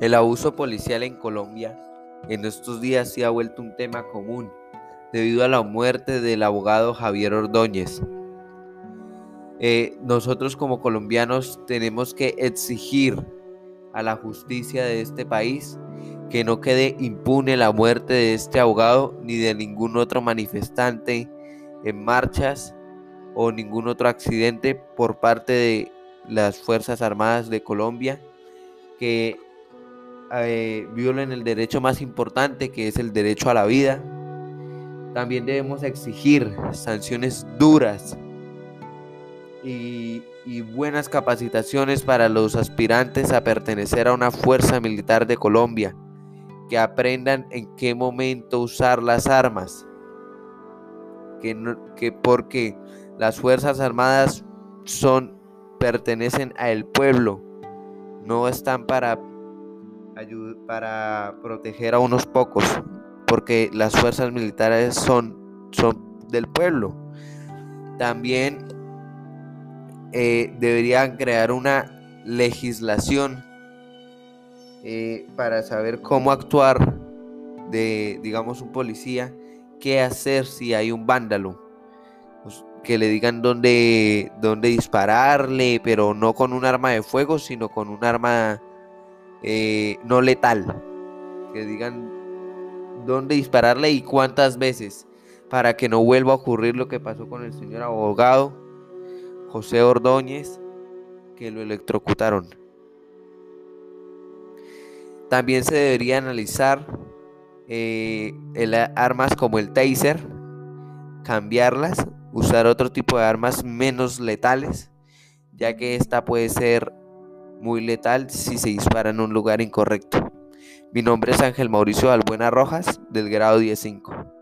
El abuso policial en Colombia en estos días se ha vuelto un tema común debido a la muerte del abogado Javier Ordóñez. Eh, nosotros como colombianos tenemos que exigir a la justicia de este país que no quede impune la muerte de este abogado ni de ningún otro manifestante en marchas o ningún otro accidente por parte de las Fuerzas Armadas de Colombia que eh, violen el derecho más importante que es el derecho a la vida. También debemos exigir sanciones duras y, buenas capacitaciones para los aspirantes a pertenecer a una fuerza militar de Colombia, que aprendan en qué momento usar las armas, que, que porque las Fuerzas Armadas son pertenecen al pueblo, no están para para proteger a unos pocos, porque las fuerzas militares son, son del pueblo. También eh, deberían crear una legislación eh, para saber cómo actuar de, digamos, un policía, qué hacer si hay un vándalo. Pues, que le digan dónde, dónde dispararle, pero no con un arma de fuego, sino con un arma eh, no letal. Que digan dónde dispararle y cuántas veces para que no vuelva a ocurrir lo que pasó con el señor abogado José Ordóñez, que lo electrocutaron. También se debería analizar eh, armas como el taser, cambiarlas, usar otro tipo de armas menos letales, ya que esta puede ser muy letal si se dispara en un lugar incorrecto. Mi nombre es Ángel Mauricio Albuena Rojas, del grado 105.